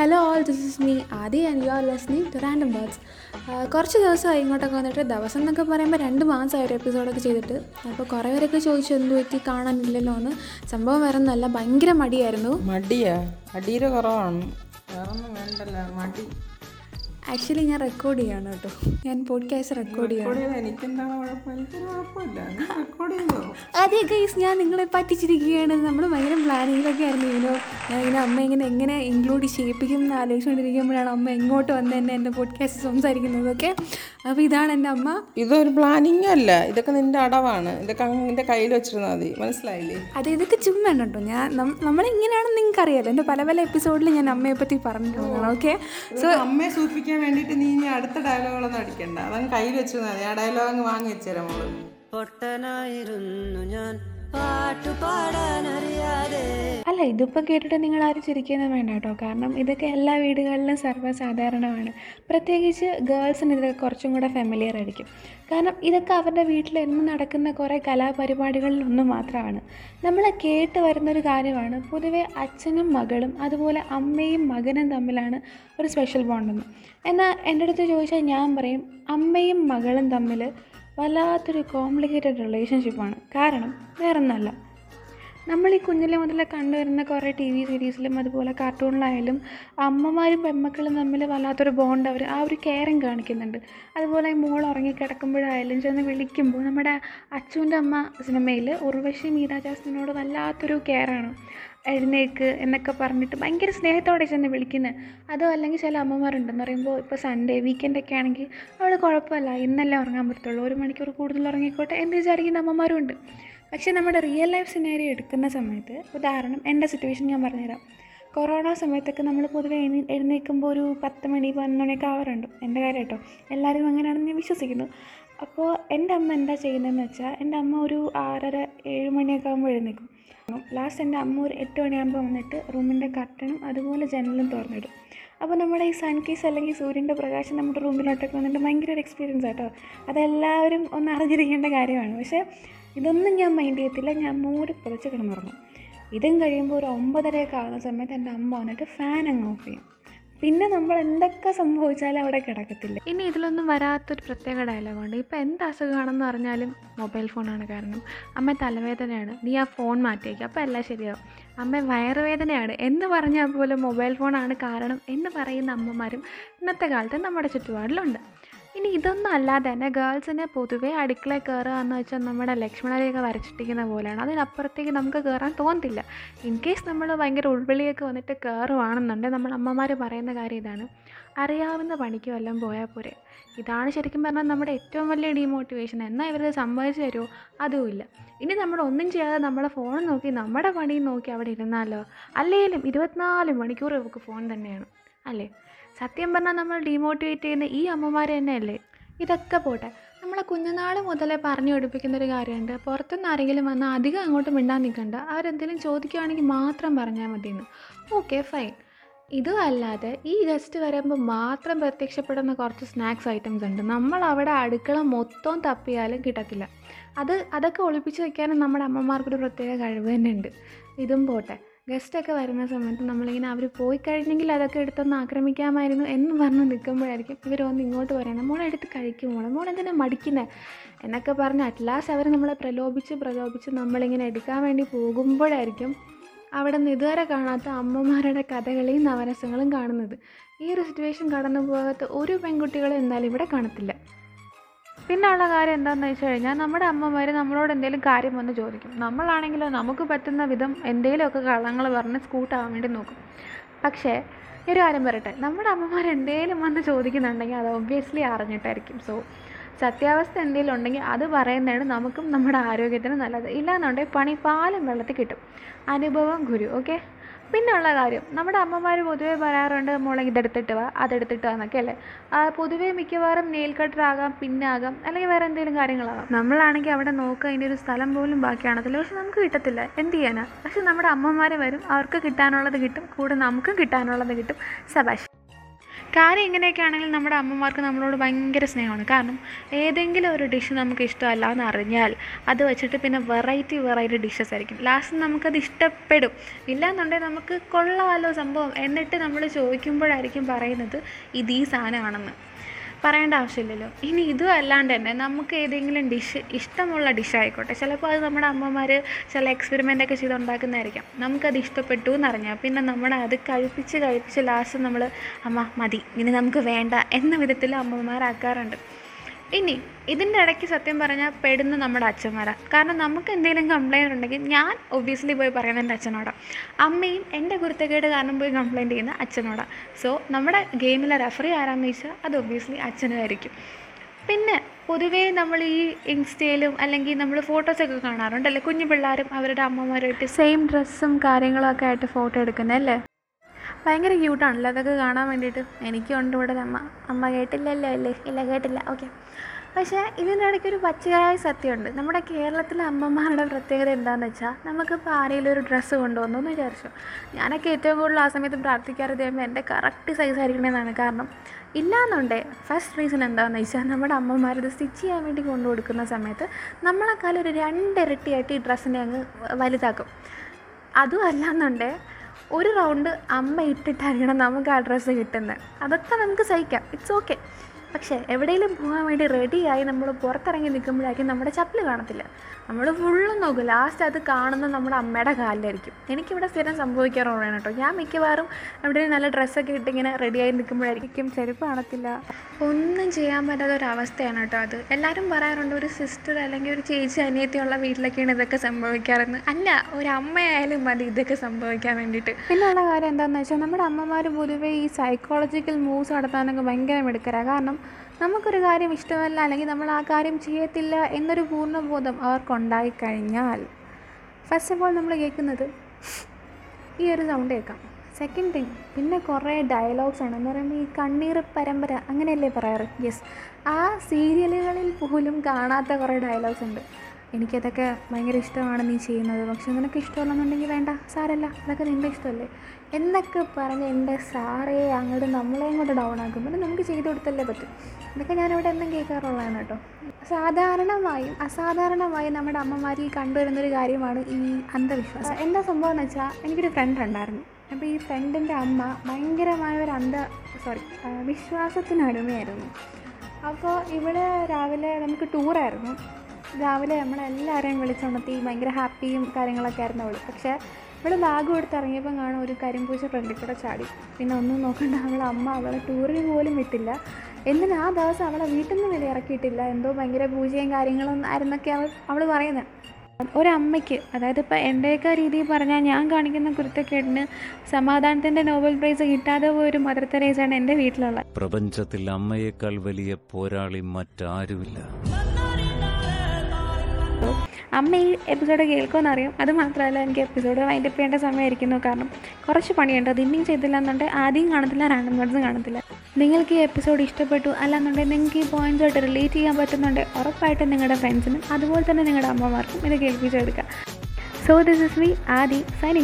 Hello all this is me Aadi and you are listening to random birds കുറച്ച് ദിവസമായി ഇങ്ങോട്ടൊക്കെ വന്നിട്ട് ദിവസം എന്നൊക്കെ പറയുമ്പോൾ രണ്ട് മാസമായി ഒരു എപ്പിസോഡൊക്കെ ചെയ്തിട്ട്. അപ്പോൾ കുറേ പേരൊക്കെ ചോദിച്ചു എന്ത് പറ്റി കാണാനില്ലല്ലോ എന്ന്. സംഭവം വേറെ ഒന്നല്ല ഭയങ്കര മടിയായിരുന്നു. മടിയാ? മടിയുടെ കുറവാണ്. വേറൊന്നും വേണ്ടല്ല മടി. ആക്ച്വലി ഞാൻ റെക്കോർഡ് ചെയ്യാണ് കേട്ടോ. ഞാൻ പോഡ്കാസ്റ്റ് റെക്കോർഡ് ചെയ്യാണ്. അതെ ഗൈസ് ഞാൻ നിങ്ങളെ പറ്റിച്ചിരിക്കുകയാണ്. നമ്മൾ ഭയങ്കര പ്ലാനിങ്ങിലൊക്കെ ആയിരുന്നു. ഇങ്ങനെ ഞാൻ ഇങ്ങനെ അമ്മ ഇങ്ങനെ എങ്ങനെ ഇൻക്ലൂഡ് ചെയ്യിപ്പിക്കും എന്ന് ആലോചിച്ചുകൊണ്ടിരിക്കുമ്പോഴാണ് അമ്മ എങ്ങോട്ട് വന്ന് തന്നെ എന്റെ പോഡ്കാസ്റ്റ് സംസാരിക്കുന്നതൊക്കെ അപ്പോൾ ഇതാണ് എന്റെ അമ്മ. ഇതൊരു പ്ലാനിങ് അല്ല. ഇതൊക്കെ നിന്റെ അടവാണ്. ഇതൊക്കെ നിന്റെ കയ്യിൽ വെച്ചിരുന്നാൽ മതി. മനസ്സിലായില്ലേ? അതെ ഇതൊക്കെ ചുമ്മാ കേട്ടോ. ഞാൻ നമ്മളെങ്ങനെയാണെന്ന് നമ്മളിങ്ങനെയാണെന്ന് നിങ്ങൾക്ക് അറിയാലോ എന്റെ പല പല എപ്പിസോഡിൽ ഞാൻ അമ്മയെ പറ്റി പറഞ്ഞിട്ടുള്ളതാണ് ഓക്കെ സോ അമ്മയെ സൂചിപ്പിക്കാൻ വേണ്ടിയിട്ട് നീ ഇനി അടുത്ത ഡയലോഗുകളൊന്നും അടിക്കണ്ട. അതങ്ങ് കയ്യിൽ വെച്ചു മതി. ആ ഡയലോഗ് അങ്ങ് വാങ്ങി വെച്ചുതരാം മോൾ. പൊട്ടനായിരുന്നു ഞാൻ. അല്ല ഇതിപ്പോൾ കേട്ടിട്ട് നിങ്ങൾ ആരും ചിരിക്കുന്നത് വേണ്ട കേട്ടോ കാരണം ഇതൊക്കെ എല്ലാ വീടുകളിലും സർവസാധാരണമാണ്. പ്രത്യേകിച്ച് ഗേൾസിന് ഇതൊക്കെ കുറച്ചും കൂടെ ഫെമിലിയർ ആയിരിക്കും. കാരണം ഇതൊക്കെ അവരുടെ വീട്ടിൽ എന്നും നടക്കുന്ന കുറേ കലാപരിപാടികളിൽ ഒന്ന് മാത്രമാണ്. നമ്മൾ കേട്ട് വരുന്നൊരു കാര്യമാണ് പൊതുവേ അച്ഛനും മകളും അതുപോലെ അമ്മയും മകനും തമ്മിലാണ് ഒരു സ്പെഷ്യൽ ബോണ്ടെന്ന്. എന്നാൽ എന്റെ അടുത്ത് ചോദിച്ചാൽ ഞാൻ പറയും അമ്മയും മകളും തമ്മിൽ വല്ലാത്തൊരു കോംപ്ലിക്കേറ്റഡ് റിലേഷൻഷിപ്പാണ് കാരണം വേറൊന്നല്ല. നമ്മൾ ഈ കുഞ്ഞിലെ മുതലേ കണ്ടുവരുന്ന കുറേ ടി വി സീരീസിലും അതുപോലെ കാർട്ടൂണിലായാലും അമ്മമാരും പെമ്മക്കളും തമ്മിൽ വല്ലാത്തൊരു ബോണ്ട് അവർ ആ ഒരു കെയറിങ് കാണിക്കുന്നുണ്ട്. അതുപോലെ മോൾ ഉറങ്ങിക്കിടക്കുമ്പോഴായാലും ചെന്ന് വിളിക്കുമ്പോൾ നമ്മുടെ അച്ചുവിന്റെ അമ്മ സിനിമയിൽ ഉർവശി മീരാ ജാസ്മിനോട് വല്ലാത്തൊരു കെയറാണ് എഴുന്നേക്ക് എന്നൊക്കെ പറഞ്ഞിട്ട് ഭയങ്കര സ്നേഹത്തോടെ ചെന്ന് വിളിക്കുന്നത് അതോ അല്ലെങ്കിൽ ചില അമ്മമാരുണ്ടെന്ന് പറയുമ്പോൾ ഇപ്പോൾ സൺഡേ വീക്കെൻഡൊക്കെ ആണെങ്കിൽ അവൾ കുഴപ്പമില്ല ഇന്നല്ലേ ഉറങ്ങാൻ പറ്റത്തുള്ളൂ ഒരു മണിക്കൂർ കൂടുതൽ ഉറങ്ങിക്കോട്ടെ എന്ന് വിചാരിക്കുന്ന അമ്മമാരും ഉണ്ട് പക്ഷേ നമ്മുടെ റിയൽ ലൈഫ് സിനാരി എടുക്കുന്ന സമയത്ത് ഉദാഹരണം എന്റെ സിറ്റുവേഷൻ ഞാൻ പറഞ്ഞുതരാം. കൊറോണ സമയത്തൊക്കെ നമ്മൾ പൊതുവെ എഴുന്നേ എഴുന്നേൽക്കുമ്പോൾ ഒരു പത്ത് മണി പതിനൊന്ന് മണിയൊക്കെ ആവാറുണ്ട്. എന്റെ കാര്യം കേട്ടോ. എല്ലാവരും അങ്ങനെയാണെന്ന് ഞാൻ വിശ്വസിക്കുന്നു. അപ്പോൾ എന്റെ അമ്മ എന്താ ചെയ്യുന്നതെന്ന് വെച്ചാൽ എന്റെ അമ്മ ഒരു ആറര ഏഴ് മണിയൊക്കെ ആകുമ്പോൾ എഴുന്നേൽക്കും. ലാസ്റ്റ് എന്റെ അമ്മ ഒരു എട്ട് മണിയാകുമ്പോൾ വന്നിട്ട് റൂമിന്റെ കർട്ടനും അതുപോലെ ജനലും തുറന്നിടും അപ്പോൾ നമ്മുടെ ഈ സൺ കേസ് അല്ലെങ്കിൽ സൂര്യന്റെ പ്രകാശം നമ്മുടെ റൂമിലോട്ടൊക്കെ വന്നിട്ട് ഭയങ്കര ഒരു എക്സ്പീരിയൻസ് ആട്ടോ അതെല്ലാവരും ഒന്ന് അറിഞ്ഞിരിക്കേണ്ട കാര്യമാണ്. പക്ഷേ ഇതൊന്നും ഞാൻ മൈൻഡ് ചെയ്യത്തില്ല. ഞാൻ മൂടി പുതച്ച് കിടന്നുറങ്ങും. ഇതും കഴിയുമ്പോൾ ഒരു ഒമ്പതരയൊക്കെ ആകുന്ന സമയത്ത് എന്റെ അമ്മ വന്നിട്ട് ഫാൻ അങ്ങ് ഓഫ് ചെയ്യും. പിന്നെ നമ്മൾ എന്തൊക്കെ സംഭവിച്ചാലും അവിടെ കിടക്കത്തില്ല. ഇനി ഇതിലൊന്നും വരാത്തൊരു പ്രത്യേക ഡയലോഗുണ്ട് ഇപ്പോൾ എന്ത് അസുഖമാണെന്ന് പറഞ്ഞാലും മൊബൈൽ ഫോണാണ് കാരണം. അമ്മ തലവേദനയാണ്. നീ ആ ഫോൺ മാറ്റിയേക്കുക അപ്പോൾ എല്ലാം ശരിയാവും. അമ്മ വയറുവേദനയാണ്. എന്ന് പറഞ്ഞാൽ പോലും മൊബൈൽ ഫോണാണ് കാരണം എന്ന് പറയുന്ന അമ്മമാരും ഇന്നത്തെ കാലത്ത് നമ്മുടെ ചുറ്റുപാടിലുണ്ട്. ഇനി ഇതൊന്നും അല്ലാതെ തന്നെ ഗേൾസിനെ പൊതുവേ അടുക്കള കയറുക എന്ന് വെച്ചാൽ നമ്മുടെ ലക്ഷ്മണരേഖ വരച്ചിട്ടിരിക്കുന്ന പോലെയാണ്. അതിനപ്പുറത്തേക്ക് നമുക്ക് കയറാൻ തോന്നത്തില്ല. ഇൻ കേസ് നമ്മൾ ഭയങ്കര ഉൾവിളിയൊക്കെ വന്നിട്ട് കയറുവാണെന്നുണ്ടെങ്കിൽ നമ്മൾ അമ്മമാർ പറയുന്ന കാര്യം ഇതാണ്. അറിയാവുന്ന പണിക്ക് വല്ലതും പോയാൽ പോരെ. ഇതാണ് ശരിക്കും പറഞ്ഞാൽ നമ്മുടെ ഏറ്റവും വലിയ ഡീമോട്ടിവേഷൻ എന്നാൽ ഇവരത് സമ്മതിച്ചു തരുമോ അതുമില്ല ഇനി നമ്മൾ ഒന്നും ചെയ്യാതെ നമ്മളെ ഫോൺ നോക്കി നമ്മുടെ പണിയും നോക്കി അവിടെ ഇരുന്നാലോ? അല്ലെങ്കിലും ഇരുപത്തിനാല് മണിക്കൂർ നമുക്ക് ഫോൺ തന്നെയാണ്. അല്ലേ? സത്യം പറഞ്ഞാൽ നമ്മൾ ഡീമോട്ടിവേറ്റ് ചെയ്യുന്ന ഈ അമ്മമാർ തന്നെയല്ലേ? ഇതൊക്കെ പോട്ടെ. നമ്മളെ കുഞ്ഞുനാൾ മുതലേ പറഞ്ഞു പഠിപ്പിക്കുന്ന ഒരു കാര്യമുണ്ട്. പുറത്തുനിന്ന് ആരെങ്കിലും വന്നാൽ അധികം അങ്ങോട്ട് മിണ്ടാൻ നിൽക്കണ്ട. അവരെന്തെങ്കിലും ചോദിക്കുകയാണെങ്കിൽ മാത്രം പറഞ്ഞാൽ മതിയെന്ന്. ഓക്കെ ഫൈൻ ഇതും അല്ലാതെ ഈ ഗസ്റ്റ് വരുമ്പോൾ മാത്രം പ്രത്യക്ഷപ്പെടുന്ന കുറച്ച് സ്നാക്സ് ഐറ്റംസ് ഉണ്ട്. നമ്മൾ അവിടെ അടുക്കള മൊത്തം തപ്പിയാലും കിട്ടത്തില്ല. അത് അതൊക്കെ ഒളിപ്പിച്ച് വയ്ക്കാനും നമ്മുടെ അമ്മമാർക്കൊരു പ്രത്യേക കഴിവ് തന്നെ ഉണ്ട് ഇതും പോട്ടെ. ഗസ്റ്റൊക്കെ വരുന്ന സമയത്ത് നമ്മളിങ്ങനെ അവർ പോയി കഴിഞ്ഞെങ്കിൽ അതൊക്കെ എടുത്തൊന്ന് ആക്രമിക്കാമായിരുന്നു എന്ന് പറഞ്ഞ് നിൽക്കുമ്പോഴായിരിക്കും ഇവർ ഒന്ന് ഇങ്ങോട്ട് പറയുന്നത് മോളെ എടുത്ത് കഴിക്കും മോളെ മോളെ എന്തിനാ മടിക്കുന്നത് എന്നൊക്കെ പറഞ്ഞ് അറ്റ്ലാസ്റ്റ് അവർ നമ്മളെ പ്രലോഭിച്ച് പ്രലോഭിച്ച് നമ്മളിങ്ങനെ എടുക്കാൻ വേണ്ടി പോകുമ്പോഴായിരിക്കും അവിടെ നിന്ന് ഇതുവരെ കാണാത്ത അമ്മമാരുടെ കഥകളെയും നവരസങ്ങളും കാണുന്നത്. ഈ ഒരു സിറ്റുവേഷൻ കടന്നു പോകാത്ത ഒരു പെൺകുട്ടികളെ എന്നാലും ഇവിടെ കാണത്തില്ല. പിന്നെ ഉള്ള കാര്യം എന്താണെന്ന് വെച്ച് കഴിഞ്ഞാൽ നമ്മുടെ അമ്മമാർ നമ്മളോട് എന്തെങ്കിലും കാര്യം വന്ന് ചോദിക്കും. നമ്മളാണെങ്കിലോ നമുക്ക് പറ്റുന്ന വിധം എന്തെങ്കിലുമൊക്കെ കള്ളങ്ങൾ പറഞ്ഞ് സ്കൂട്ടാൻ വേണ്ടി നോക്കും. പക്ഷേ ഒരു കാര്യം പറയട്ടെ. നമ്മുടെ അമ്മമാർ എന്തെങ്കിലും വന്ന് ചോദിക്കുന്നുണ്ടെങ്കിൽ അത് ഒബ്വിയസ്ലി അറിഞ്ഞിട്ടായിരിക്കും. സോ സത്യാവസ്ഥ എന്തെങ്കിലും ഉണ്ടെങ്കിൽ അത് പറയുന്നതാണ് നമുക്കും നമ്മുടെ ആരോഗ്യത്തിന് നല്ലത്. ഇല്ലാന്നുണ്ടെങ്കിൽ പണി പാലും വെള്ളത്തിൽ കിട്ടും. അനുഭവം ഗുരു. ഓക്കെ പിന്നെ ഉള്ള കാര്യം നമ്മുടെ അമ്മമാർ പൊതുവേ പറയാറുണ്ട് മോളെ ഇതെടുത്തിട്ട് വാ അതെടുത്തിട്ട് വാ എന്നൊക്കെ അല്ലേ? പൊതുവേ മിക്കവാറും നെയിൽ കട്ടർ ആകാം പിന്നാകാം അല്ലെങ്കിൽ വേറെ എന്തെങ്കിലും കാര്യങ്ങളാകാം. നമ്മളാണെങ്കിൽ അവിടെ നോക്കുക അതിന്റെ ഒരു സ്ഥലം പോലും ബാക്കിയാണത്തില്ല പക്ഷെ നമുക്ക് കിട്ടത്തില്ല. എന്ത് ചെയ്യാനാ? പക്ഷെ നമ്മുടെ അമ്മമാർ വരും അവർക്ക് കിട്ടാനുള്ളത് കിട്ടും കൂടെ നമുക്കും കിട്ടാനുള്ളത് കിട്ടും. സബാഷ്. കാര്യം ഇങ്ങനെയൊക്കെ ആണെങ്കിൽ നമ്മുടെ അമ്മമാർക്ക് നമ്മളോട് ഭയങ്കര സ്നേഹമാണ്. കാരണം ഏതെങ്കിലും ഒരു ഡിഷ് നമുക്ക് ഇഷ്ടമല്ല എന്ന് അറിഞ്ഞാൽ അത് വെച്ചിട്ട് പിന്നെ വെറൈറ്റി വെറൈറ്റി ഡിഷസ് ആയിരിക്കും. ലാസ്റ്റ് നമുക്കത് ഇഷ്ടപ്പെടും. ഇല്ലാന്നുണ്ടെങ്കിൽ നമുക്ക് കൊള്ളാമല്ലോ സംഭവം. എന്നിട്ട് നമ്മൾ ചോദിക്കുമ്പോഴായിരിക്കും പറയുന്നത് ഇത് ഈ സാധനമാണെന്ന്. പറയേണ്ട ആവശ്യമില്ലല്ലോ. ഇനി ഇതും അല്ലാണ്ട് തന്നെ നമുക്ക് ഏതെങ്കിലും ഡിഷ് ഇഷ്ടമുള്ള ഡിഷ് ആയിക്കോട്ടെ. ചിലപ്പോൾ അത് നമ്മുടെ അമ്മമാർ ചില എക്സ്പെരിമെന്റ് ഒക്കെ ചെയ്ത് ഉണ്ടാക്കുന്നതായിരിക്കാം. നമുക്കത് ഇഷ്ടപ്പെട്ടു എന്നറിഞ്ഞാൽ പിന്നെ നമ്മൾ അത് കഴിപ്പിച്ച് കഴിപ്പിച്ച് ലാസ്റ്റ് നമ്മൾ അമ്മ മതി ഇനി നമുക്ക് വേണ്ട എന്ന വിധത്തിൽ അമ്മമാരാക്കാറുണ്ട്. ഇനി ഇതിന്റെ ഇടയ്ക്ക് സത്യം പറഞ്ഞാൽ പെടുന്ന നമ്മുടെ അച്ഛന്മാരാണ് കാരണം നമുക്ക് എന്തെങ്കിലും കംപ്ലയിന്റ് ഉണ്ടെങ്കിൽ ഞാൻ ഒബ്വിയസ്ലി പോയി പറയുന്നത് എന്റെ അച്ഛനോടാണ് അമ്മയും എന്റെ കുരുത്തക്കേട് കാരണം പോയി കംപ്ലയിന്റ് ചെയ്യുന്ന അച്ഛനോടാണ് സോ നമ്മുടെ ഗെയിമിലെ റെഫറി ആരാന്ന് ചോദിച്ചാൽ അത് ഒബ്വിയസ്ലി അച്ഛനുമായിരിക്കും പിന്നെ പൊതുവേ നമ്മൾ ഈ ഇൻസ്റ്റയിലും അല്ലെങ്കിൽ നമ്മൾ ഫോട്ടോസൊക്കെ കാണാറുണ്ടല്ലേ? കുഞ്ഞു പിള്ളേരും അവരുടെ അമ്മമാരുമായിട്ട് സെയിം ഡ്രസ്സും കാര്യങ്ങളൊക്കെ ആയിട്ട് ഫോട്ടോ എടുക്കുന്നതല്ലേ? ഭയങ്കര ക്യൂട്ടാണല്ലോ അതൊക്കെ കാണാൻ വേണ്ടിയിട്ട് എനിക്കും ഉണ്ട് ഇവിടെ. അമ്മ അമ്മ കേട്ടില്ലല്ലോ അല്ലേ? ഇല്ല കേട്ടില്ല. ഓക്കെ പക്ഷേ ഇതിന്റെ ഇടയ്ക്ക് ഒരു പച്ചയായ സത്യമുണ്ട്. നമ്മുടെ കേരളത്തിലെ അമ്മമാരുടെ പ്രത്യേകത എന്താണെന്ന് വെച്ചാൽ നമുക്കിപ്പോൾ ആരെങ്കിലും ഒരു ഡ്രസ്സ് കൊണ്ടുവന്നു എന്ന് വിചാരിച്ചു. ഞാനൊക്കെ ഏറ്റവും കൂടുതൽ ആ സമയത്ത് പ്രാർത്ഥിക്കാറ് ചെയ്യുമ്പോൾ എന്റെ കറക്റ്റ് സൈസ് ആയിരിക്കണമെന്നാണ് കാരണം ഇല്ലാന്നുണ്ടേ. ഫസ്റ്റ് റീസൺ എന്താണെന്ന് വെച്ചാൽ നമ്മുടെ അമ്മമാർ ഇത് സ്റ്റിച്ച് ചെയ്യാൻ വേണ്ടി കൊണ്ടു കൊടുക്കുന്ന സമയത്ത് നമ്മളെക്കാളും ഒരു രണ്ടിരട്ടിയായിട്ട് ഈ ഡ്രസ്സിനെ അങ്ങ് വലുതാക്കും. അതും അല്ലാന്നുണ്ടേ ഒരു റൗണ്ട് അമ്മ ഇട്ടിട്ടായിരിക്കണം നമുക്ക് ആ ഡ്രസ്സ് കിട്ടുന്നത്. അതൊക്കെ നമുക്ക് സഹിക്കാം. ഇറ്റ്സ് ഓക്കെ പക്ഷേ എവിടെയെങ്കിലും പോകാൻ വേണ്ടി റെഡിയായി നമ്മൾ പുറത്തിറങ്ങി നിൽക്കുമ്പോഴായിരിക്കും നമ്മുടെ ചപ്പൽ കാണത്തില്ല. നമ്മൾ ഫുള്ളും നോക്കും. ലാസ്റ്റ് അത് കാണുന്നത് നമ്മുടെ അമ്മയുടെ കാലിലായിരിക്കും. എനിക്കിവിടെ സ്ഥിരം സംഭവിക്കാറുള്ളതാണ് കേട്ടോ. ഞാൻ മിക്കവാറും എവിടെയും നല്ല ഡ്രസ്സൊക്കെ ഇട്ടിങ്ങനെ റെഡിയായി നിൽക്കുമ്പോഴായിരിക്കും ചെരുപ്പ് കാണത്തില്ല. ഒന്നും ചെയ്യാൻ പറ്റാത്ത ഒരു അവസ്ഥയാണ് കേട്ടോ അത്. എല്ലാവരും പറയാറുണ്ട് ഒരു സിസ്റ്റർ അല്ലെങ്കിൽ ഒരു ചേച്ചി അനിയത്തിയുള്ള വീട്ടിലൊക്കെയാണ് ഇതൊക്കെ സംഭവിക്കാറെന്ന്. അല്ല ഒരു അമ്മയായാലും മതി ഇതൊക്കെ സംഭവിക്കാൻ വേണ്ടിയിട്ട്. പിന്നെയുള്ള കാര്യം എന്താണെന്ന് വെച്ചാൽ നമ്മുടെ അമ്മമാർ പൊതുവേ ഈ സൈക്കോളജിക്കൽ മൂവ്സ് നടത്താനൊക്കെ ഭയങ്കര മിടുക്കരാണ് കാരണം നമുക്കൊരു കാര്യം ഇഷ്ടമല്ല അല്ലെങ്കിൽ നമ്മൾ ആ കാര്യം ചെയ്യത്തില്ല എന്നൊരു പൂർണബോധം അവർക്കുണ്ടായി കഴിഞ്ഞാൽ ഫസ്റ്റ് ഓഫ് ഓൾ നമ്മൾ കേൾക്കുന്നത് ഈ ഒരു സൗണ്ട് കേൾക്കാം. സെക്കൻഡ് തിങ് പിന്നെ കുറേ ഡയലോഗ്സ് ആണ്. എന്ന് പറയുമ്പോൾ ഈ കണ്ണീർ പരമ്പര അങ്ങനെയല്ലേ പറയാറ്? യെസ് ആ സീരിയലുകളിൽ പോലും കാണാത്ത കുറേ ഡയലോഗ്സ് ഉണ്ട്. എനിക്കതൊക്കെ ഭയങ്കര ഇഷ്ടമാണ് നീ ചെയ്യുന്നത്. പക്ഷെ നിനക്ക് ഇഷ്ടമല്ലെന്നുണ്ടെങ്കിൽ വേണ്ട. സാരല്ല അതൊക്കെ നിന്റെ ഇഷ്ടമല്ലേ? എന്നൊക്കെ പറഞ്ഞ് എന്റെ സാറേ അങ്ങോട്ട് നമ്മളെയും കൊണ്ട് ഡൗൺ ആക്കുമ്പോൾ നമുക്ക് ചെയ്തു കൊടുത്തല്ലേ പറ്റും. ഇതൊക്കെ ഞാനിവിടെ എന്നും കേൾക്കാറുള്ളതാണ് കേട്ടോ. സാധാരണമായും അസാധാരണമായും നമ്മുടെ അമ്മമാരിൽ കണ്ടുവരുന്നൊരു കാര്യമാണ് ഈ അന്ധവിശ്വാസം. എന്താ സംഭവം എന്ന് വെച്ചാൽ എനിക്കൊരു ഫ്രണ്ട് ഉണ്ടായിരുന്നു. അപ്പോൾ ഈ ഫ്രണ്ടിന്റെ അമ്മ ഭയങ്കരമായ ഒരു അന്ധ സോറി വിശ്വാസത്തിനടിമയായിരുന്നു അപ്പോൾ ഇവിടെ രാവിലെ നമുക്ക് ടൂറായിരുന്നു രാവിലെ നമ്മളെല്ലാവരെയും വിളിച്ചുണർത്തി ഭയങ്കര ഹാപ്പിയും കാര്യങ്ങളൊക്കെ ആയിരുന്നു അവൾ പക്ഷേ ഇവിടെ ബാഗ് കൊടുത്ത് കാണും ഒരു കരിമ്പൂച്ച ഫ്രണ്ടിൽ കൂടെ ചാടി. പിന്നെ ഒന്നും നോക്കണ്ട അവളെ അമ്മ അവളെ ടൂറിന് പോലും വിട്ടില്ല. എന്തിനാ ആ ദിവസം അവളെ വീട്ടിൽ നിന്ന് വില ഇറക്കിയിട്ടില്ല? എന്തോ ഭയങ്കര പൂജയും കാര്യങ്ങളും ആയിരുന്നൊക്കെ അവൾ അവൾ പറയുന്നത് ഒരമ്മയ്ക്ക് അതായത് ഇപ്പോൾ എന്റെയൊക്കെ രീതിയിൽ പറഞ്ഞാൽ ഞാൻ കാണിക്കുന്ന കുരുത്തക്കേടിന് സമാധാനത്തിന്റെ നോബൽ പ്രൈസ് കിട്ടാതെ പോയൊരു മദർ തെരേസാണ് എന്റെ വീട്ടിലുള്ളത്. പ്രപഞ്ചത്തിൽ അമ്മയേക്കാൾ വലിയ പോരാളി മറ്റാരുമില്ല. അമ്മ ഈ എപ്പിസോഡ് കേൾക്കുമെന്നറിയാം. അത് മാത്രമല്ല എനിക്ക് എപ്പിസോഡ് വൈൻഡപ്പ് ചെയ്യേണ്ട സമയമായിരിക്കുന്നു. കാരണം കുറച്ച് പണിയുണ്ട്. അത് ചെയ്തില്ല എന്നുണ്ടെങ്കിൽ ആദ്യം കാണത്തില്ല റാൻഡം നോട്ട്സും കാണത്തില്ല. നിങ്ങൾക്ക് ഈ എപ്പിസോഡ് ഇഷ്ടപ്പെട്ടു അല്ലാന്നുണ്ടെങ്കിൽ നിങ്ങൾക്ക് ഈ പോയിന്റ്സുമായിട്ട് റിലേറ്റ് ചെയ്യാൻ പറ്റുന്നുണ്ട് ഉറപ്പായിട്ടും നിങ്ങളുടെ ഫ്രണ്ട്സിനും അതുപോലെ തന്നെ നിങ്ങളുടെ അമ്മമാർക്കും ഇത് കേൾപ്പിച്ചെടുക്കുക so this is me Aadi signing